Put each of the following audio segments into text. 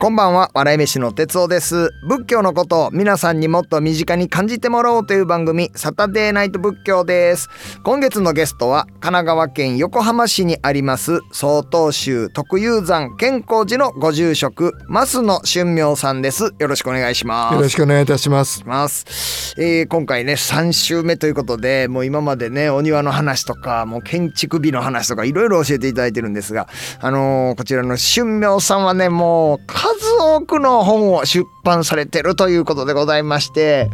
こんばんは笑い飯の哲夫です。仏教のことを皆さんにもっと身近に感じてもらおうという番組サタデーナイト仏教です。今月のゲストは神奈川県横浜市にあります曹洞宗特有山健康寺のご住職増野春明さんです。よろしくお願いします。よろしくお願いいたします。ます、えー今回ね3週目ということでもう今までねお庭の話とかもう建築美の話とかいろいろ教えていただいてるんですがあのーこちらの春明さんはねもう数多くの本を出版されてるということでございまして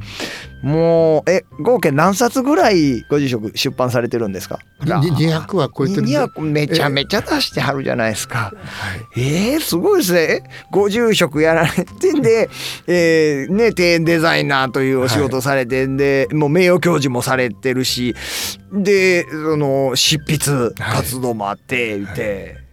もうえ合計何冊ぐらいご住職出版されてるんですか？に200は超えてるんで。200めちゃめちゃ出してはるじゃないですか。えー、すごいですね。えご住職やられてんで、えー、ね、庭園デザイナーというお仕事されてんで、もう名誉教授もされてるし、で、その、執筆活動もあって、言って、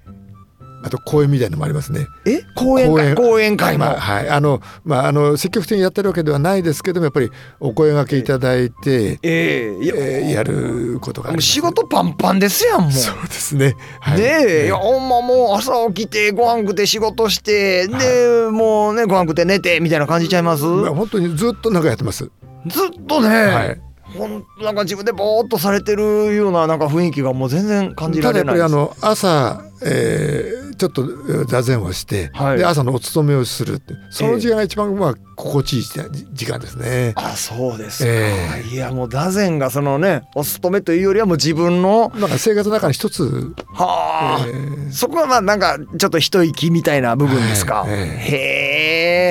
あと講演みたいなのもありますね。え？講演会講演会も。まあはいあのまああの積極的にやってるわけではないですけどもやっぱりお声掛けいただいて、ええいや、えーやることが仕事パンパンですやん、もう。そうですね。はいねえ、いやほんまもう朝起きてご飯食って仕事してで、もうねご飯食って寝てみたいな感じちゃいます、まあ本当にずっとなんかやってます。ずっとね、はい。ほんなんか自分でぼーっとされてるようななんか雰囲気がもう全然感じらただやっぱりあの朝、えーちょっとえー座禅をして、はい。で朝のお勤めをするってその時間が一番まあ心地いい時時間ですね。あそうですか、えいやもう座禅がそのねお勤めというよりはもう自分のなんか生活の中に一つ、はあ、えーそこはまあなんかちょっと一息みたいな部分ですか、はいえ。へえ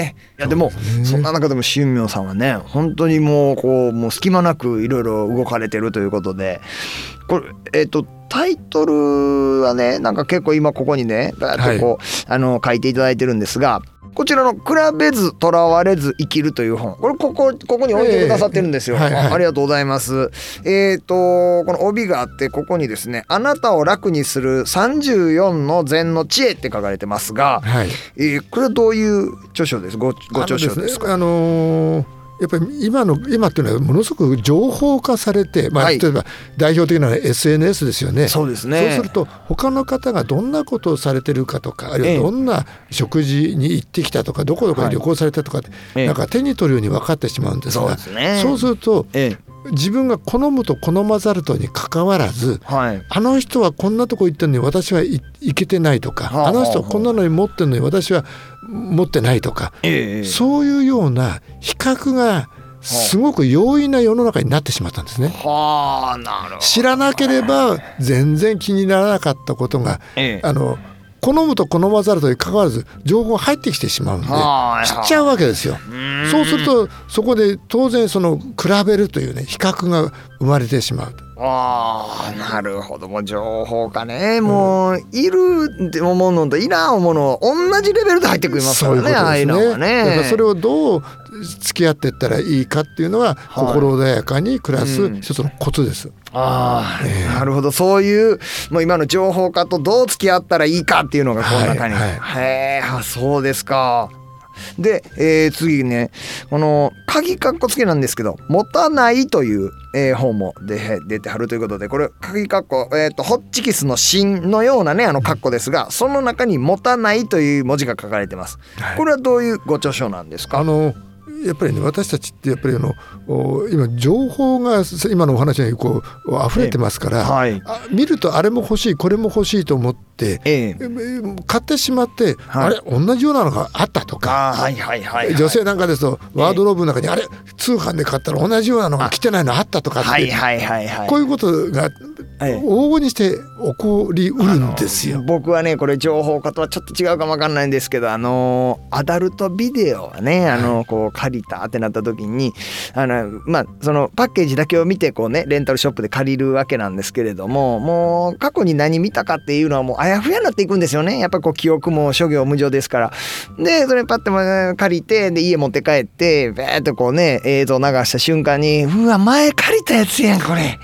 いやでもそんな中でも春明さんはね本当にもうこうもう隙間なくいろいろ動かれてるということでこれえっ、とタイトルはねなんか結構今ここにねバーッとこう、あの書いていただいてるんですがこちらの「比べずとらわれず生きる」という本。これここここに置いてくださってるんですよ、ええはいはい。あありがとうございます。えっ、とこの帯があってここにですね「あなたを楽にする34の禅の知恵」って書かれてますが、はい。えーこれはどういう著書です？ごご著書ですか？あのーやっぱり今の今っていうのはものすごく情報化されて、まあ、はい。例えば代表的なのは SNS ですよね。そうですね。そうすると他の方がどんなことをされてるかとかあるいええ。はどんな食事に行ってきたとかどこどこに旅行されたとかって、ええ。なんか手に取るように分かってしまうんですそうがですね。そうするとえ自分が好むと好まざるとにかかわらずえはい。あの人はこんなとこ行ってるのに私はい行けてないとか、はあはああ。の人はこんなのに持ってるのに私は持ってないとか、ええそういうような比較がすごく容易な世の中になってしまったんですね。はあなるほど知らなければ全然気にならなかったことがええあの好むと好まざるとにかかわらず情報が入ってきてしまうんではい知っちゃうわけですよ。うんそうするとそこで当然その比べるというね比較が生まれてしまう。ああなるほど。もう情報かねもういるって思うのといらん思うの同じレベルで入ってくりますからねああいうのはだからねそれをどう付き合っていったらいいかっていうのは心穏やかに暮らすうん。一つのコツです。ああ、なるほど。そういうもう今の情報化とどう付き合ったらいいかっていうのがこの中に、はい。へえあそうですかで、えー次ねこの鍵かっこつけなんですけど「持たない」という、えー本もで出てはるということでこれ鍵かっこ、えー、とホッチキスの芯のようなねあのかっこですがその中に「持たない」という文字が書かれてます。はいこれはどういうご著書なんですか？あのやっぱりね私たちってやっぱりあのお今情報が今のお話にこう溢れてますから、はい。あ見るとあれも欲しいこれも欲しいと思って、ええ。え買ってしまって、はい。あれ同じようなのがあったとか。はいはいはい、はい、女性なんかですとワードローブの中にあれ通販で買ったら同じようなのが来てないのあったとかって、はいはいはいはい。こういうことがええ往々にして起こりうるんですよ。僕はねこれ情報化とはちょっと違うかもわかんないんですけどあのアダルトビデオはねあのこう借りたってなった時にあのまあそのパッケージだけを見てこうねレンタルショップで借りるわけなんですけれどももう過去に何見たかっていうのはもうあやふやになっていくんですよね。やっぱこう記憶も諸行無常ですから。でそれパッてま借りてで家持って帰ってバーッとこうね映像流した瞬間にうわ前借りたやつやんこれ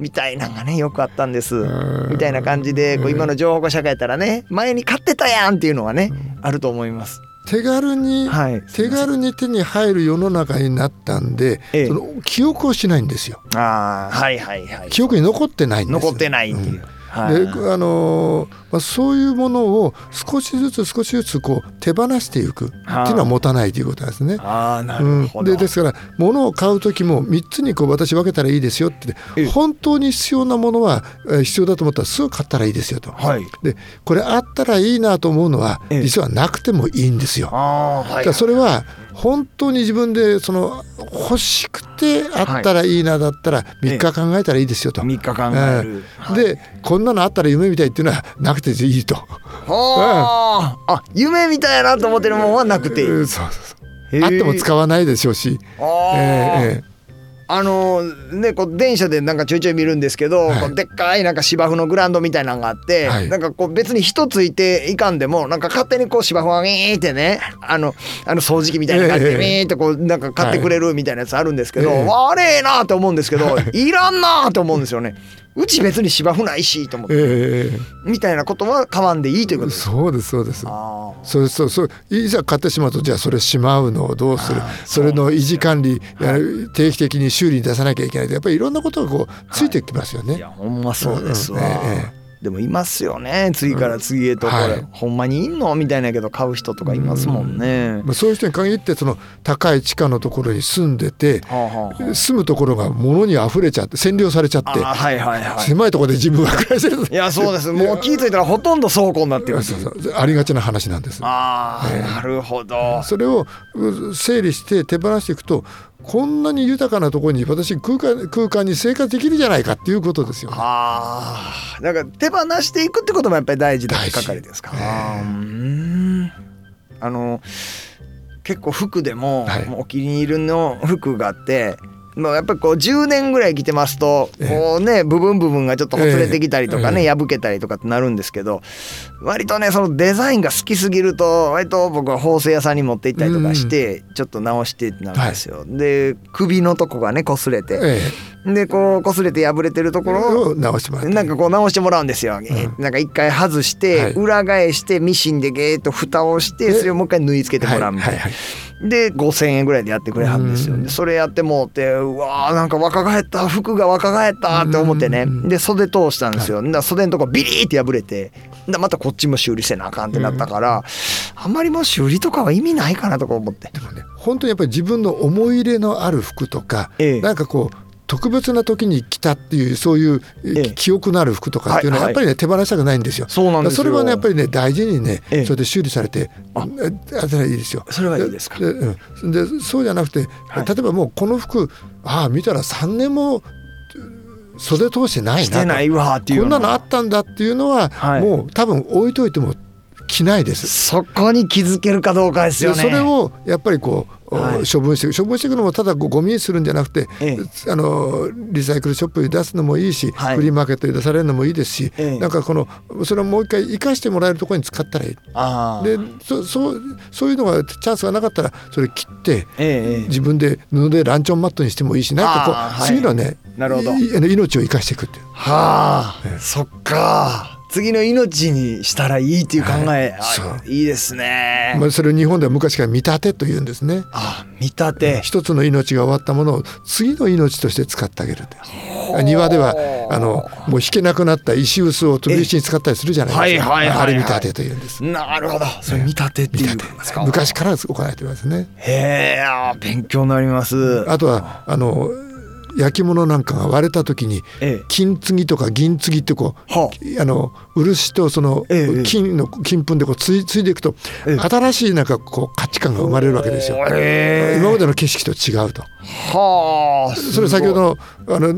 みたいなのがねよくあったんです。みたいな感じでこう今の情報化社会やったらね前に買ってたやんっていうのがねあると思います。手軽に、はい。手軽に手に入る世の中になったんで、ええ。その記憶をしないんですよ。ああはいはいはい。記憶に残ってないんです残ってないっていう、んはい。であのーまあ、そういうものを少しずつ少しずつこう手放していくっていうのは持たないということなんですね。ああなうんるほ、ど、でですから物を買う時も3つにこう私分けたらいいですよって。ええ。本当に必要なものはえー必要だと思ったらすぐ買ったらいいですよと。はい。でこれあったらいいなと思うのはええ。実はなくてもいいんですよ。ああはい。それは本当に自分でその欲しくてあったらいいなだったら3日考えたらいいですよと。3日考える、はい。でこんなのあったら夢みたいっていうのはなくていいと。はあ、あ夢みたいなと思ってるもんはなくていい、うんそうそうそう。あっても使わないでしょうし。ああ、ええあのねこう電車でなんかちょいちょい見るんですけど、はい。こうでっかいなんか芝生のグラウンドみたいなのがあって、はい。なんかこう別に人ついていかんでもなんか勝手にこう芝生がウィーってねあのあの掃除機みたいな感じでええ。ウィーってこうなんか買ってくれるみたいなやつあるんですけど、ええ。悪えなと思うんですけど、い、らんなと思うんですよね。うち別に芝生ないしと思って、えみたいなことは買わんでいいというこえとです。そうですそうです。あそうそうそう。いざ買ってしまうとじゃあそれしまうのをどうする？それの維持管理や定期的に修理に出さなきゃいけないと。やっぱりいろんなことがこうついてきますよね。あいやほんまそうですわ。うんええでもいますよね。次から次へとこれ、はい。ほんまにいんのみたいなやけど買う人とかいますもんね。まあ、そういう人に限ってその高い地下のところに住んでてはあはあは住むところが物に溢れちゃって占領されちゃってはいはいはい。狭いところで自分は暮らしてるいやそうです。もう気付いたらほとんど倉庫になってるそうそうありがちな話なんです。ああ、なるほど。それをう整理して手放していくとこんなに豊かなところに私空間空間に生活できるじゃないかっていうことですよね。ああだから手放していくってこともやっぱり大事な係ですか。あーうーんあの結構服でも、はいもうお気に入りの服があって。まあやっぱりこう10年ぐらい着てますとええ。こうね部分部分がちょっとほつれてきたりとかねええ。破けたりとかってなるんですけど割とねそのデザインが好きすぎると割と僕は縫製屋さんに持って行ったりとかしてちょっと直してってなるんですよ。で首のとこがね擦れてえでこう擦れて破れてるとえころをを直してもらって。なんかこう直してもらうんですよ。なんか一回外して、はい。裏返してミシンでゲーッと蓋をしてそれをもう一回縫い付けてもらうみたいな。はいはい。で5,000円ぐらいでやってくれはるんですよ。うん。でそれやってもうてうわーなんか若返った服が若返ったって思ってね。うんで袖通したんですよ。だ袖のとこビリーって破れてでまたこっちも修理せなあかんってなったから、あんまりもう修理とかは意味ないかなとか思って。でもね本当にやっぱり自分の思い入れのある服とか、ええ。なんかこう特別な時に着たっていうそういうええ記憶のある服とかっていうのははいやっぱりね手放したくないんですよ。そうなんですよそれはねやっぱりね大事にね、ええそれで修理されてあえやったらいいですよ。それはいいですかでうんでそうじゃなくて、はい例えばもうこの服ああ見たら3年も袖通してないなしてないわっていうようんこなのあったんだっていうのは、はいもう多分置いといても着ないです。そこに気づけるかどうかですよね。でそれをやっぱりこう、はい処分していく処分していくのもただゴミにするんじゃなくて、えあのリサイクルショップに出すのもいいし、はい。フリーマーケットに出されるのもいいですし、ええ。なんかこのそれをもう一回生かしてもらえるところに使ったらいい。でそそうそういうのがチャンスがなかったらそれ切ってええええ。自分で布でランチョンマットにしてもいいしなんかこう、あーはい。そういうのはねなるほど。命を生かしていくっていう。はあ、そっか次の命にしたらいいっていう考え、はい。いいですね、まあ、それを日本では昔から見立てというんですね。あ見立て、一つの命が終わったものを次の命として使ってあげると庭ではあのもう引けなくなった石臼を飛び石に使ったりするじゃないですか。はいはいはいはい。あれ見立てというんです。なるほど。それ見立てっていうんですか。て。昔から行われてますね。へえあ勉強になります。あとはあの焼き物なんかが割れた時にええ。金継ぎとか銀継ぎってこうはあ。の漆とそのええ金の金粉でこうついついでいくとええ。新しいなんかこう価値観が生まれるわけですよ。今までの景色と違うと。はあそれ先ほどのあの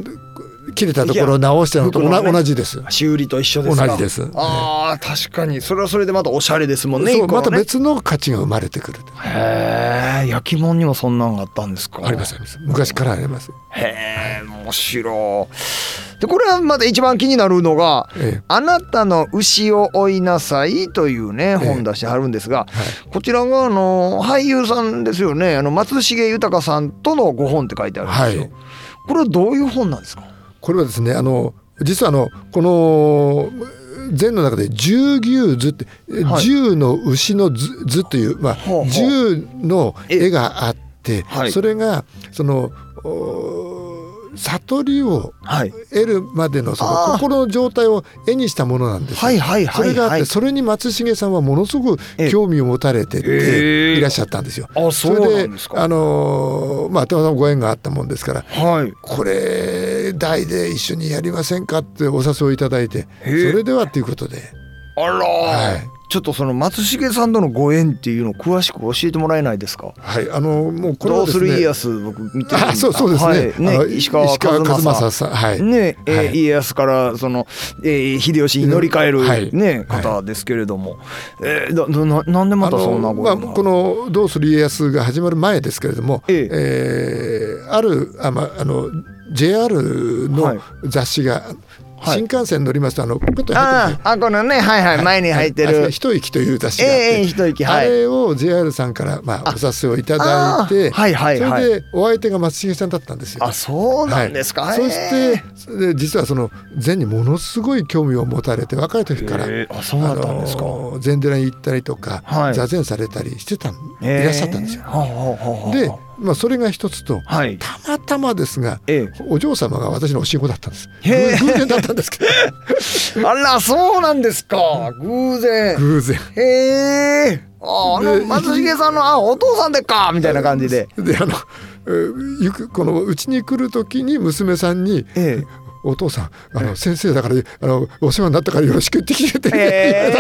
切れたところを直したのとね同じです。修理と一緒ですか。同じです。ああ確かに。それはそれでまたおしゃれですもんねね。また別の価値が生まれてくる。へえ焼き物にもそんなんがあったんですか。ありますあります。昔からあります。へえ面白い。でこれはまだ一番気になるのがええ「あなたの牛を追いなさい」というね本出してはるんですが、こちらがあの俳優さんですよね。あの松重豊さんとのご本って書いてあるんですよ。はい。これはどういう本なんですか？これはですねあの実はあのこの禅の中で十牛図って、はい。十の牛の図図という、まあほうほう。十の絵があって、はい。それがそのお悟りをはい。得るまでのその心の状態を絵にしたものなんですよ。はいはいそれがあって、それに松重さんはものすごくええ。興味を持たれてへてえいらっしゃったんですよ。あそうれであのーまあたまたまご縁があったもんですからはい。これ題で一緒にやりませんかってお誘いいただいてそれではということで。あら、はいちょっとその松重さんとのご縁っていうのを詳しく教えてもらえないですか？はいあのもうこれどうすはですねる家康僕見てるんあそうそうですね,、はい。ね石川和正さん。はい、ねえーはい。家康からその、えー秀吉に乗り換える、はい。ねはい方ですけれども、えー、だだななんでまたそんなことまあ、この「どうする家康」が始まる前ですけれども、ええ。えーあるあ、まあ、あの JR はい。の雑誌が、はい新幹線乗りますとあのポケットに入ってああこのねはいはい、前に入ってる、あ一息という雑誌があって、ええ一息はい。あれを JR さんから、まあ、お誘いをいただいて、あはいはいはい。それでお相手が松重さんだったんですよ。あそうなんですか、はいそしてで実はその禅にものすごい興味を持たれて若い時から、えー。あそうだったんですか、禅寺に行ったりとか、はい。座禅されたりしてた、えー。いらっしゃったんですよ。で、まあ、それが一つとはい。たまたまですがえお嬢様が私の教え子だったんです。偶然だったんですけど。え あらそうなんですか。偶然。偶然。へえ。ああので松重さんのあお父さんでかみたいな感じで。であのえー行くこのうちに来る時に娘さんにえ「お父さんあの先生だからあのお世話になったからよろしく言ってきて」ってえ。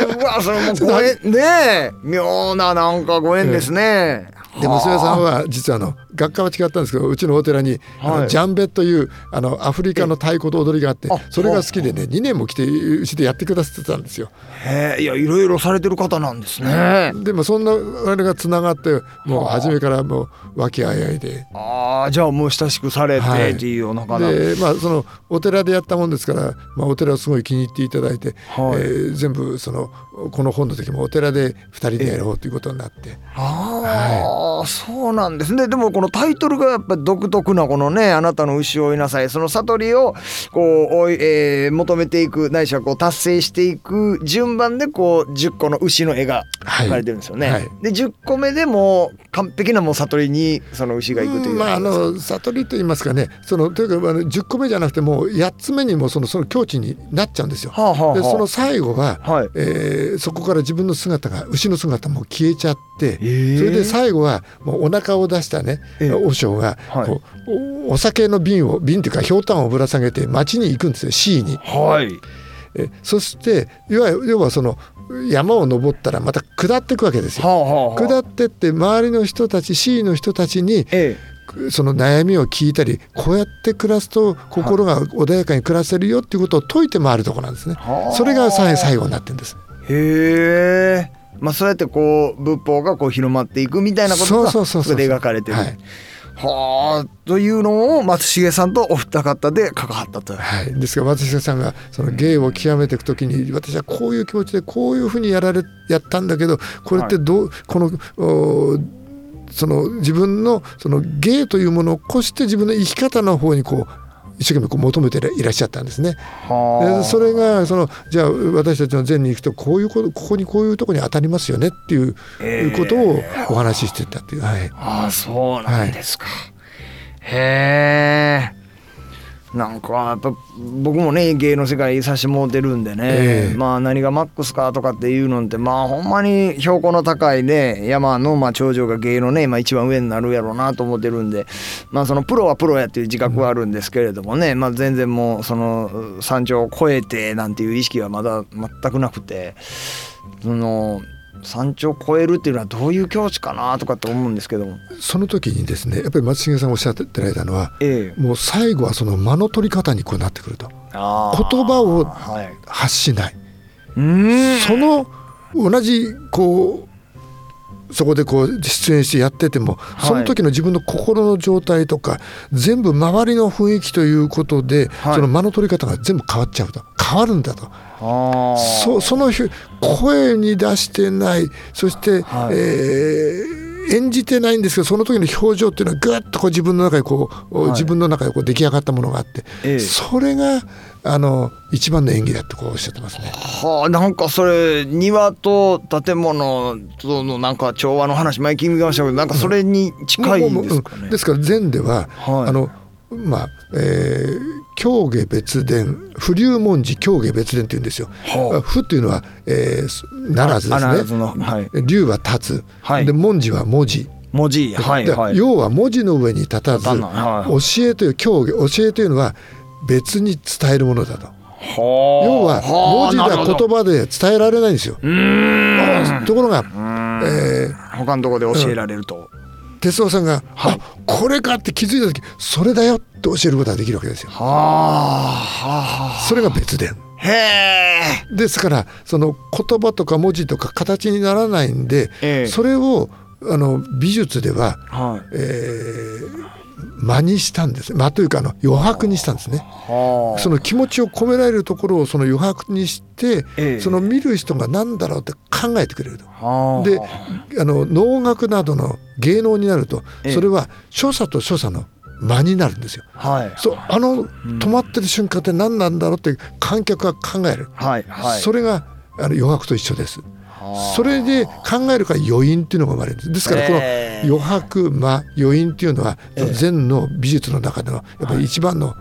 えー、うわそれもご縁ねえ。妙ななんかご縁ですね、で娘さんは実はあの学科は違ったんですけどうちのお寺に、あはい。のジャンベというあのアフリカの太鼓と踊りがあってあそれが好きでね2年も来てうちでやってくださってたんですよ。へえいやいろいろされてる方なんですね。でもそんなあれがつながってもう初めからもう和気あいあいで。ああじゃあもう親しくされてってい。うようなかな、でまあそのお寺でやったもんですから、まあ、お寺をすごい気に入っていただいて、はい。えー全部そのこの本の時もお寺で2人でやろうということになって、ああ、そうなんですね。でもこのタイトルがやっぱり独特なこのね「あなたの牛を追いなさい」その悟りをこう追い、えー求めていくないしはこう達成していく順番でこう10個の牛の絵が描かれてるんですよね。はい。で10個目でもう完璧なもう悟りにその牛が行くという。うんまああの悟りと言いますかねそのというかあの10個目じゃなくてもう8つ目にもそのその境地になっちゃうんですよ。はあはあはあ。でその最後は、はい。えーそこから自分の姿が牛の姿も消えちゃって、えそれで最後はもうお腹を出したね、ええ和尚がはいおお酒の瓶を瓶というかひょうたんをぶら下げて町に行くんですよ C に。はいえそして要は要はその山を登ったらまた下っていくわけですよ。はあはあはあ下ってって周りの人たち C の人たちにえその悩みを聞いたりこうやって暮らすと心が穏やかに暮らせるよっていうことを説いて回るところなんですね。はあそれが最最後になってるんです。えへえまあそうやってこう仏法がこう広まっていくみたいなことがそうそうそうそうここで描かれてる。はい。はあというのを松重さんとお二方で関わったと。はい、ですから松下さんがその芸を極めていくときに私はこういう気持ちでこういうふうにやられやったんだけどこれってどう、このおその自分のその芸というものを越して自分の生き方の方にこう一生懸命こう求めていらっしゃったんですね。はでそれがそのじゃあ私たちの禅に行くとこういうことここにこういうところに当たりますよねっていうえーことをお話ししてたっていう。はいああそうなんですか。へえ。なんかやっぱ僕もね芸の世界いさしてもうてるんでね、ええ。まあ何がマックスかとかっていうのってまあほんまに標高の高いね山のまあ頂上が芸のね、まあ、一番上になるやろうなと思ってるんでまあそのプロはプロやっていう自覚はあるんですけれどもね、まあ全然もうその山頂を越えてなんていう意識はまだ全くなくてその山頂を越えるっていうのはどういう境地かなとかって思うんですけど。も。その時にですねやっぱり松重さんおっしゃってられたのはええ。もう最後はその間の取り方にこうなってくると。言葉をはい、発しない、うーん。その同じこうそこでこう出演してやってても、い。その時の自分の心の状態とか全部周りの雰囲気ということで、はい。その間の取り方が全部変わっちゃうと。変わるんだとそそのひ声に出してない。そして、はい。えー演じてないんですけどその時の表情っていうのはぐっとこう自分の中でこう、はい。自分の中でこう出来上がったものがあって、ええ。それがあの一番の演技だってこうおっしゃってますね。はあなんかそれ庭と建物とのなんか調和の話前聞きましたけどなんかそれに近いですかね。うん。ですから禅では、はい。あのまあ、えー教下別伝不流文字教下別伝って言うんですよ。はあ不っていうのは、えー、ならずですね。はい流は立つ、はいで文字は文字。文字はいではい。要は文字の上に立たず、はい教えという教下教えというのは別に伝えるものだと。はあ要は文字だなるほど言葉で伝えられないんですよ。ところが、えー他のところで教えられると。哲夫さんが、はこれかって気づいた時それだよって教えることができるわけですよ。はあはそれが別伝。あへえ。ですからその言葉とか文字とか形にならないんで、ええそれをあの美術では、はい。えー間にしたんです間というかあの余白にしたんですね。はあ。その気持ちを込められるところをその余白にして、ええその見る人が何だろうって考えてくれると。はあであの能楽などの芸能になるとええそれは所作と所作の間になるんですよ。はいそうあの止まってる瞬間って何なんだろうって観客が考える、はいはい。それがあの余白と一緒です。はあ。それで考えるから余韻っていうのが生まれるんです。ですからこのええ。余白間余韻っていうのはええ。禅の美術の中でのやっぱり一番の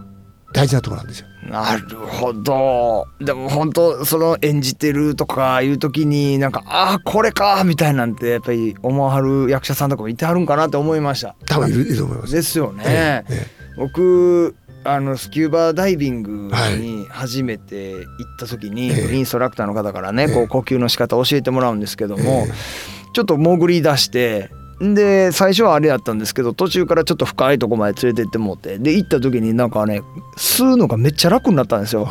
大事なところなんですよ。なるほど。でも本当その演じてるとかいう時になんかああこれかみたいなんてやっぱり思わはる役者さんとかもいてはるんかなって思いました。多分いるいると思います。ですよね、えええ。僕あのスキューバダイビングはい。に初めて行った時に、ええ。インストラクターの方からね、ええ。こう呼吸の仕方教えてもらうんですけども、えちょっと潜り出してで最初はあれやったんですけど途中からちょっと深いとこまで連れてってもうてで行った時になんかね吸うのがめっちゃ楽になったんですよ。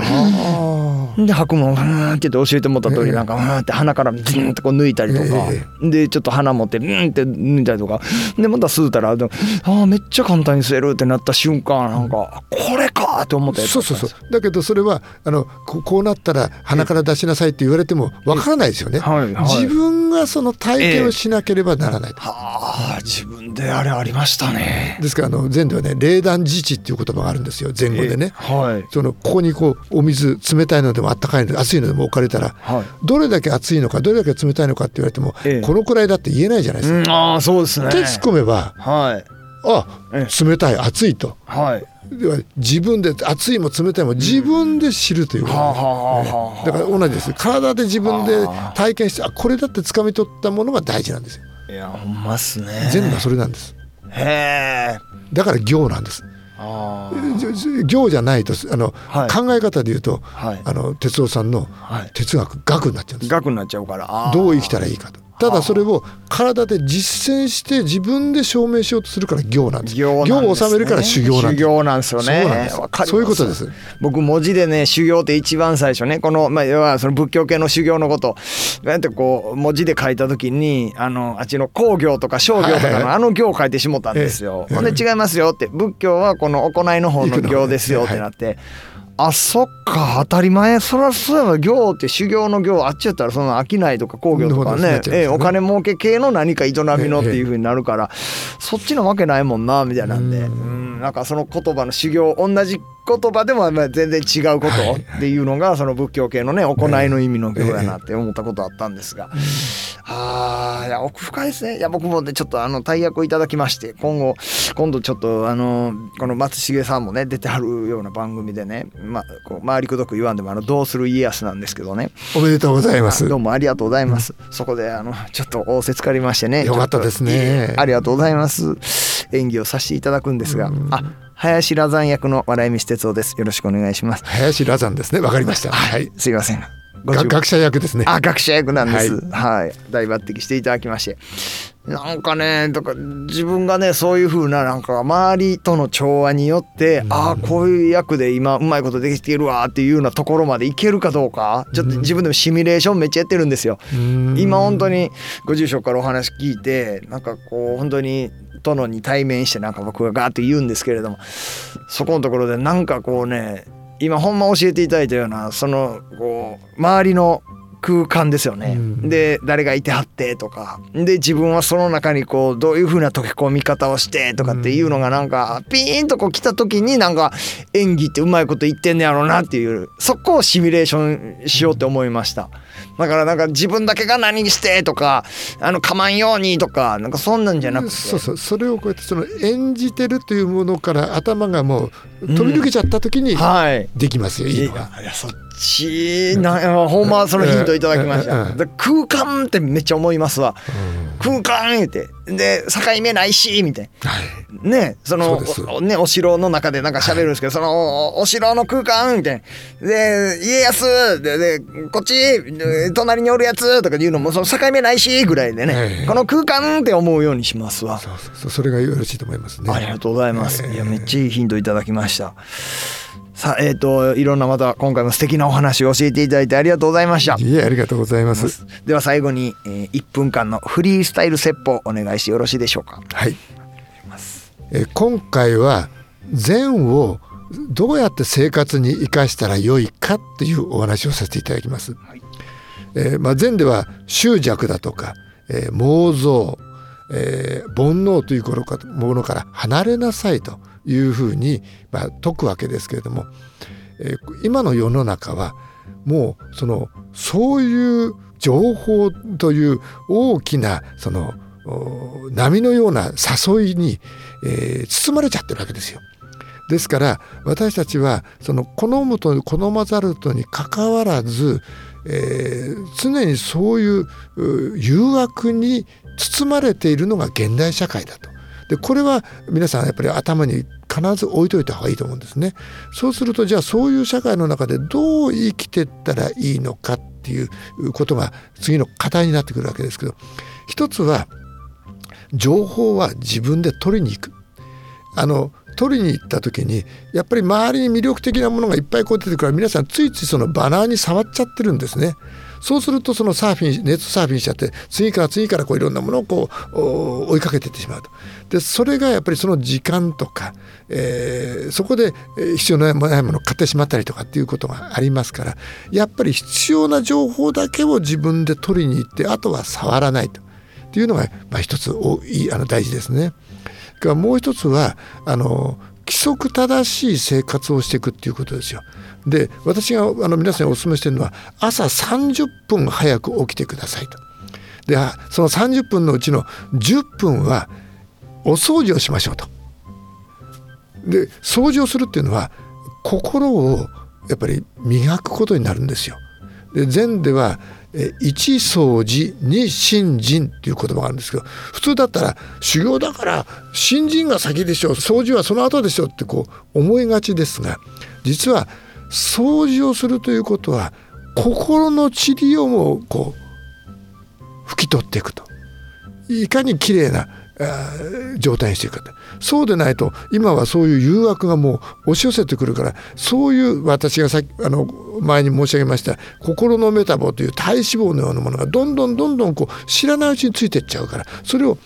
あで吐くもんふーんって言って教えてもらった通ええ。りなんかふーんって鼻からズンってこう抜いたりとか、えでちょっと鼻持ってうんって抜いたりとか。でまた吸うたらでもあーめっちゃ簡単に吸えるってなった瞬間なんかこれかって思ったやつそうそうそう。だけどそれはあのここうなったら鼻から出しなさいって言われてもわからないですよね。はいはい。自分がその体験をしなければならない。はあ自分であれありましたね。ですからあの禅ではね冷暖自治っていう言葉があるんですよ。前後でね。はい。そのここにこうお水冷たいのでもあったかいのでも熱いのでも置かれたらはい。どれだけ熱いのかどれだけ冷たいのかって言われても、ええ。このくらいだって言えないじゃないですか。うん、ああそうですね。手突っ込めばはい。あえ冷たい熱いと。はい。では自分で熱いも冷たいも自分で知るという。ことはあなんですはあはあ。はあだから同じです。体で自分であ体験してあこれだって掴み取ったものが大事なんですよ。いやほんまっすね。全部はそれなんです。へえ。だから行なんです行じゃないとあの、はい。考え方で言うとはい。あの哲夫さんのはい。哲学学になっちゃうんです額になっちゃうから。どう生きたらいいかとただそれを体で実践して自分で証明しようとするから行なんです。行ね。を収めるから修行なんです。修行なんですよね。そういうことです。僕文字でね修行って一番最初ねこのまあ要はその仏教系の修行のこと。なんてこう文字で書いた時にあのあっちの工業とか商業とかのあの行を書いてしもたんですよ。ええ。ほんで違いますよって。仏教はこの行いの方の行ですよってなって。あそっか当たり前。そらそうやわ。行って修行の行あっちやったらその商いとか工業とかね。ええお金儲け系の何か営みのっていう風になるからそっちのわけないもんなみたいなんで。うんうん。なんかその言葉の修行同じ言葉でもまあ全然違うことっていうのがその仏教系のね行いの意味の行やなって思ったことあったんですが。あーいや奥深いですね。いや僕もねちょっとあの大役をいただきまして今後今度ちょっとあのこの松重さんもね出てはるような番組でねまあこう回りくどく言わんでもあのどうする家康なんですけどね。おめでとうございます。どうもありがとうございます。そこであのちょっと仰せつかりましてね。よかったですね。ありがとうございます。演技をさせていただくんですが、あ、林羅山役の笑い飯哲夫です。よろしくお願いします。林羅山ですねわかりましたはいすいません。学者役ですねあ、学者役なんです。はい、大抜擢していただきまして。なんかね、だから自分がね、そういう風な、なんか周りとの調和によって、ああ、こういう役で今うまいことできているわっていうようなところまでいけるかどうか、ちょっと自分でもシミュレーションめっちゃやってるんですよ。今本当にご住職からお話聞いてなんかこう本当に殿に対面してなんか僕がガーッと言うんですけれどもそこのところでなんかこうね今ほんま教えていただいたようなそのこう周りの空間ですよね、うん。で誰がいてはってとか。で自分はその中にこうどういう風な溶け込み方をしてとかっていうのがなんかピーンとこう来た時になんか演技ってうまいこと言ってんねやろうなっていうそこをシミュレーションしようって思いましただからなんか自分だけが何してとかあのかまんようにとかなんかそんなんじゃなくて。そうそう。それをこうやってその演じてるというものから頭がもう飛び抜けちゃった時にはい。できますよ、いいのが。いやそっちな。ほんまそのヒントいただきました。だ空間ってめっちゃ思いますわ。空間言って。で境目ないしみたいはい。なねそのねお城の中でなんか喋るんですけど、そのおお城の空間みたいなで家康。ででこっちで隣におるやつとかいうのもその境目ないしぐらいでね、はい。この空間って思うようにしますわ。そうそうそう。それがよろしいと思いますね。ありがとうございます。ええ。いや、めっちゃいいヒントいただきました。さあ、えっ、と、いろんなまた今回も素敵なお話を教えていただいてありがとうございました。いえありがとうございます。では最後に、えー、1分間のフリースタイル説法お願いしてよろしいでしょうか？はい。えー今回は禅をどうやって生活に生かしたらよいかっていうお話をさせていただきます。はいえーまあ、禅では執着だとか、えー妄想、えー煩悩というものから離れなさいというふうに、まあ、説くわけですけれども、えー今の世の中はもうそのそういう情報という大きなそのお波のような誘いに、えー包まれちゃってるわけですよ。ですから私たちはその好むと好まざるとにかかわらず、えー常にそういうう誘惑に包まれているのが現代社会だと。でこれは皆さんやっぱり頭に必ず置いといた方がいいと思うんですね。そうするとじゃあそういう社会の中でどう生きてったらいいのかっていうことが次の課題になってくるわけですけど一つは情報は自分で取りに行く。あの取りに行った時にやっぱり周りに魅力的なものがいっぱいこう出てくるから皆さんついついそのバナーに触っちゃってるんですね。そうするとそのサーフィンネットサーフィンしちゃって次から次からこういろんなものをこう追いかけていってしまうと。でそれがやっぱりその時間とか、えーそこで必要ないものを買ってしまったりとかっていうことがありますからやっぱり必要な情報だけを自分で取りに行ってあとは触らないと。いうのが、まあ、一つおいあの大事ですね。もう一つはあの規則正しい生活をしていくっていうことですよ。で私があの皆さんにお勧めしてるのは朝30分早く起きてくださいと。でその30分のうちの10分はお掃除をしましょうと。で掃除をするっていうのは心をやっぱり磨くことになるんですよ。で禅ではえ一掃除二信心っていう言葉があるんですけど普通だったら修行だから信心が先でしょう掃除はその後でしょってこう思いがちですが実は掃除をするということは心の塵をもこう拭き取っていくといかに綺麗な状態にしていくかそうでないと今はそういう誘惑がもう押し寄せてくるからそういう私がさあの前に申し上げました心のメタボという体脂肪のようなものがどんどんどんどんこう知らないうちについていっちゃうからそれを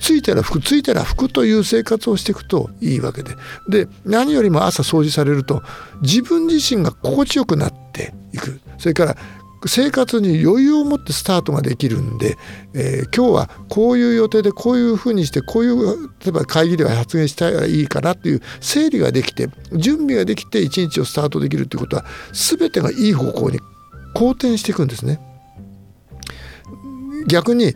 ついたら服ついたら服という生活をしていくといいわけで。で何よりも朝掃除されると自分自身が心地よくなっていく。それから生活に余裕を持ってスタートができるんで、えー今日はこういう予定でこういうふうにしてこういう例えば会議では発言したらいいかなっていう整理ができて準備ができて一日をスタートできるということは全てがいい方向に好転していくんですね。逆に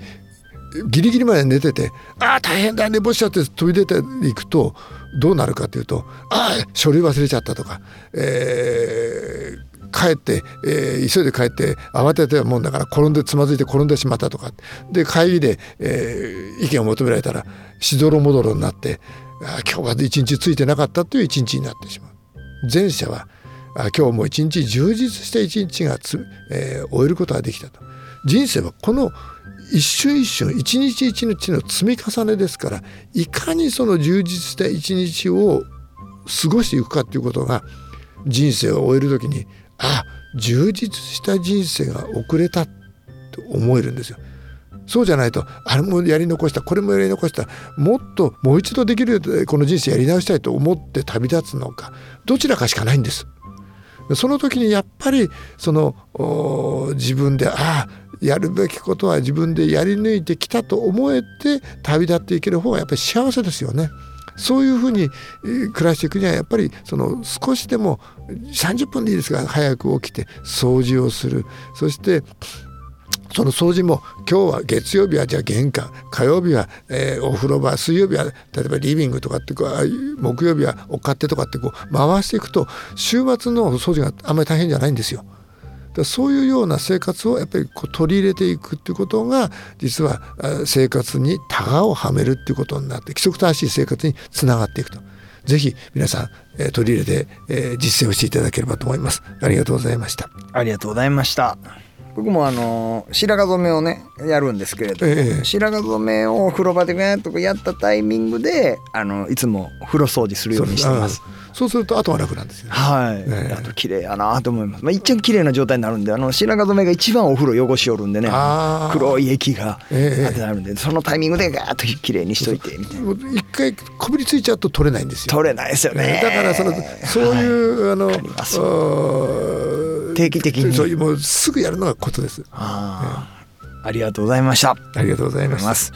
ギリギリまで寝てて「ああ大変だ寝坊しちゃって」飛び出ていくとどうなるかというと「ああ書類忘れちゃった」とか、えー帰って、えー急いで帰って慌ててたもんだから転んでつまずいて転んでしまったとかで会議で、えー意見を求められたらしどろもどろになってあ今日は一日ついてなかったという一日になってしまう。前者はあ今日も一日充実した一日がつ、えー終えることができたと。人生はこの一瞬一瞬一日一日の積み重ねですからいかにその充実した一日を過ごしていくかっていうことが人生を終える時にあ充実した人生が遅れたと思えるんですよ。そうじゃないとあれもやり残したこれもやり残したもっともう一度できるこの人生やり直したいと思って旅立つのかどちらかしかないんです。その時にやっぱりその自分でああやるべきことは自分でやり抜いてきたと思えて旅立っていける方がやっぱり幸せですよね。そういうふうに暮らしていくにはやっぱりその少しでも30分でいいですが早く起きて掃除をするそしてその掃除も今日は月曜日はじゃあ玄関火曜日は、え、お風呂場水曜日は例えばリビングとかって木曜日はお勝手とかってこう回していくと週末の掃除があんまり大変じゃないんですよ。そういうような生活をやっぱりこう取り入れていくっていうことが実は生活にタガをはめるっていうことになって規則正しい生活につながっていくと。ぜひ皆さん、えー、取り入れて、えー、実践をしていただければと思います。ありがとうございました。ありがとうございました。僕もあの白髪染めをねやるんですけれど、ええ、白髪染めを風呂場でガーッとやったタイミングであのいつも風呂掃除するようにしてます。そうするとあとは楽なんですよ、ね、はい、えー、あと綺麗やなと思います。まあ一番綺麗な状態になるんで、あの白髪染めが一番お風呂汚しおるんでね、黒い液があってなるんで、そのタイミングでガーッと綺麗にしといてみたいな。一回こびりついちゃうと取れないんですよ。取れないですよね。だからそのそういう、はい、あの定期的に。そういうもうすぐやるのがことです。あありがとうございました。ありがとうございます。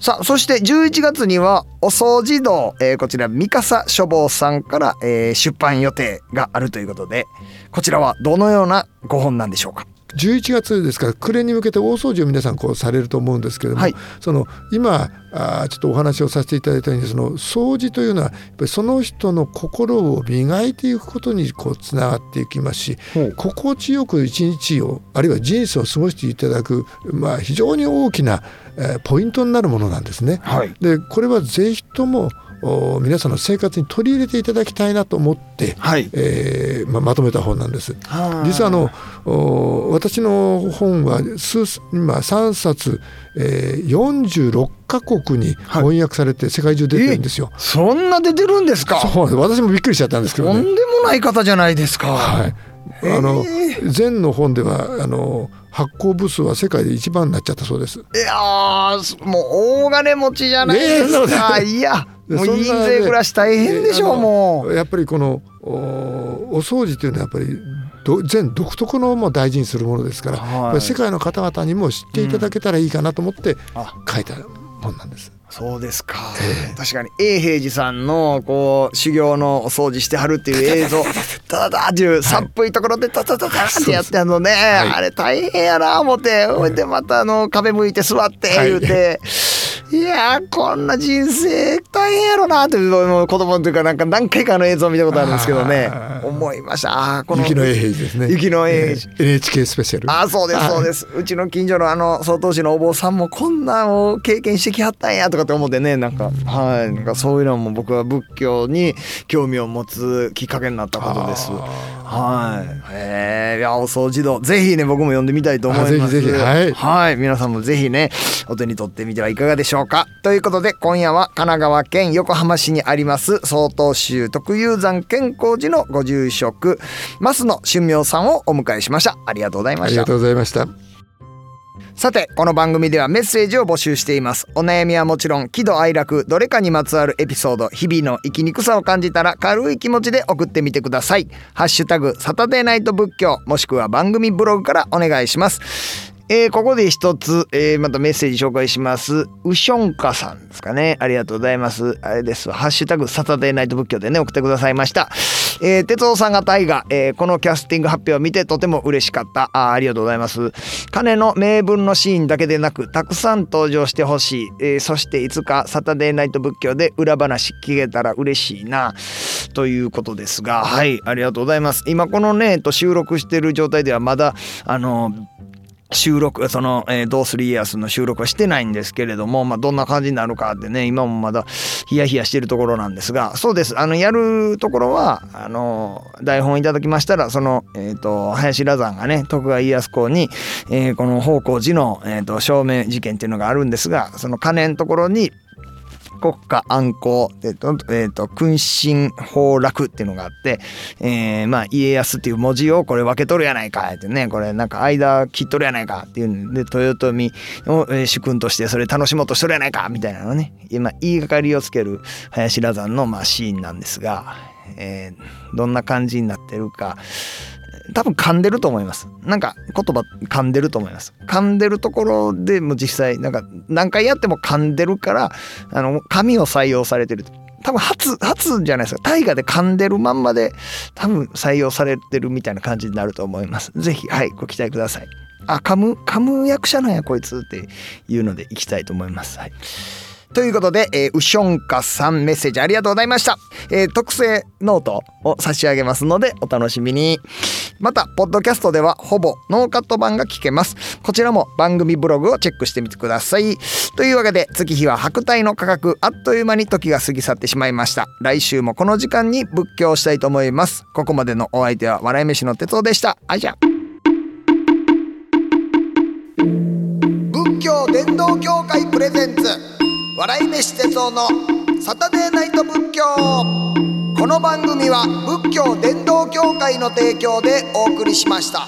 さあ、そして11月には、お掃除道、えー、こちら、三笠書房さんから、えー、出版予定があるということで、こちらはどのようなご本なんでしょうか？11月ですから暮れに向けて大掃除を皆さんこうされると思うんですけれども、はい、その今あちょっとお話をさせていただいたようにその掃除というのはやっぱりその人の心を磨いていくことにこうつながっていきますし、心地よく一日をあるいは人生を過ごしていただく、まあ、非常に大きな、えー、ポイントになるものなんですね。はい、でこれはぜひとも皆さんの生活に取り入れていただきたいなと思って、はい。えーまあ、まとめた本なんです。実はあの私の本は数今3冊、えー、46カ国に翻訳されて世界中出てるんですよ、はい、そんな出てるんですか？そう私もびっくりしちゃったんですけど、ね、とんでもない方じゃないですか。はいあの前の本ではあの発行部数は世界で一番になっちゃったそうです。いやもう大金持ちじゃないですか。いやもう印税暮らし大変でしょうもう。やっぱりこのおお掃除というのはやっぱり全独特のも大事にするものですから、はい、世界の方々にも知っていただけたらいいかなと思って書いた本なんです。そうですか、えー、確かに永平寺さんのこう修行のお掃除してはるっていう映像。ダダダっていうさっぷいところでタタタタってやってあのね、はい、あれ大変やな思って。ほいでまたあの壁向いて座って言うて。い やこんな人生大変やろなって子供というかなんか何回かの映像を見たことあるんですけどね。思いました。あこの雪の永平寺ですね。雪の永平寺 NHK スペシャル。あそうですそうです。うちの近所のあの曹洞宗のお坊さんもこんなんを経験してきはったんやとかって思ってねなんかはい。なんかそういうのも僕は仏教に興味を持つきっかけになったことです。はい。えー、いやお掃除道ぜひね僕も読んでみたいと思います。ぜひぜひはい、はい、皆さんもぜひねお手に取ってみてはいかがでしょうか？ということで今夜は神奈川県横浜市にあります曹洞宗特有山健康寺のご住職増野俊明さんをお迎えしました。ありがとうございました。ありがとうございました。さてこの番組ではメッセージを募集しています。お悩みはもちろん喜怒哀楽どれかにまつわるエピソード日々の生きにくさを感じたら軽い気持ちで送ってみてください。ハッシュタグサタデーナイト仏教もしくは番組ブログからお願いしますえー、ここで一つ、えー、またメッセージ紹介します。ウションカさんですかね。ありがとうございます。あれです。ハッシュタグサタデーナイト仏教でね、送ってくださいました。えー、哲夫さんが大河、えー、このキャスティング発表を見てとても嬉しかった。あありがとうございます。金の名分のシーンだけでなく、たくさん登場してほしい。えー、そしていつかサタデーナイト仏教で裏話聞けたら嬉しいな。ということですが、はい、ありがとうございます。今このね、と収録してる状態ではまだ、あの、収録その、えー、どうする家康の収録はしてないんですけれども、まあ、どんな感じになるかってね今もまだヒヤヒヤしてるところなんですがそうです。あのやるところはあの台本いただきましたらその、えーと、林羅山がね徳川家康公に、えー、この宝光寺の、えーと、証明事件っていうのがあるんですがその金のところに国家安康、えっと、えっと、君臣崩落っていうのがあって、えー、まあ、家康っていう文字をこれ分け取るやないかってね、これなんか間切っとるやないかっていうんで、豊臣を、主君としてそれ楽しもうとしとるやないかみたいなのね、今、言いがかりをつける林羅山の、まあ、シーンなんですが、えー、どんな感じになってるか。多分噛んでると思います。なんか言葉噛んでると思います。噛んでるところでも実際なんか何回やっても噛んでるからあの噛みを採用されてる。多分初初じゃないですか。大河で噛んでるまんまで多分採用されてるみたいな感じになると思います。是非はいご期待ください。あ噛む噛む役者なんやこいつっていうのでいきたいと思います。はい。ということで、えー、ウションカさんメッセージありがとうございました。えー、特製ノートを差し上げますのでお楽しみに。また、ポッドキャストではほぼノーカット版が聞けます。こちらも番組ブログをチェックしてみてください。というわけで、月日は白帯の価格、あっという間に時が過ぎ去ってしまいました。来週もこの時間に仏教したいと思います。ここまでのお相手は笑い飯の哲夫でした。あじゃ。仏教伝道協会プレゼンツ笑い飯哲夫のサタデーナイト仏教この番組は仏教伝道協会の提供でお送りしました。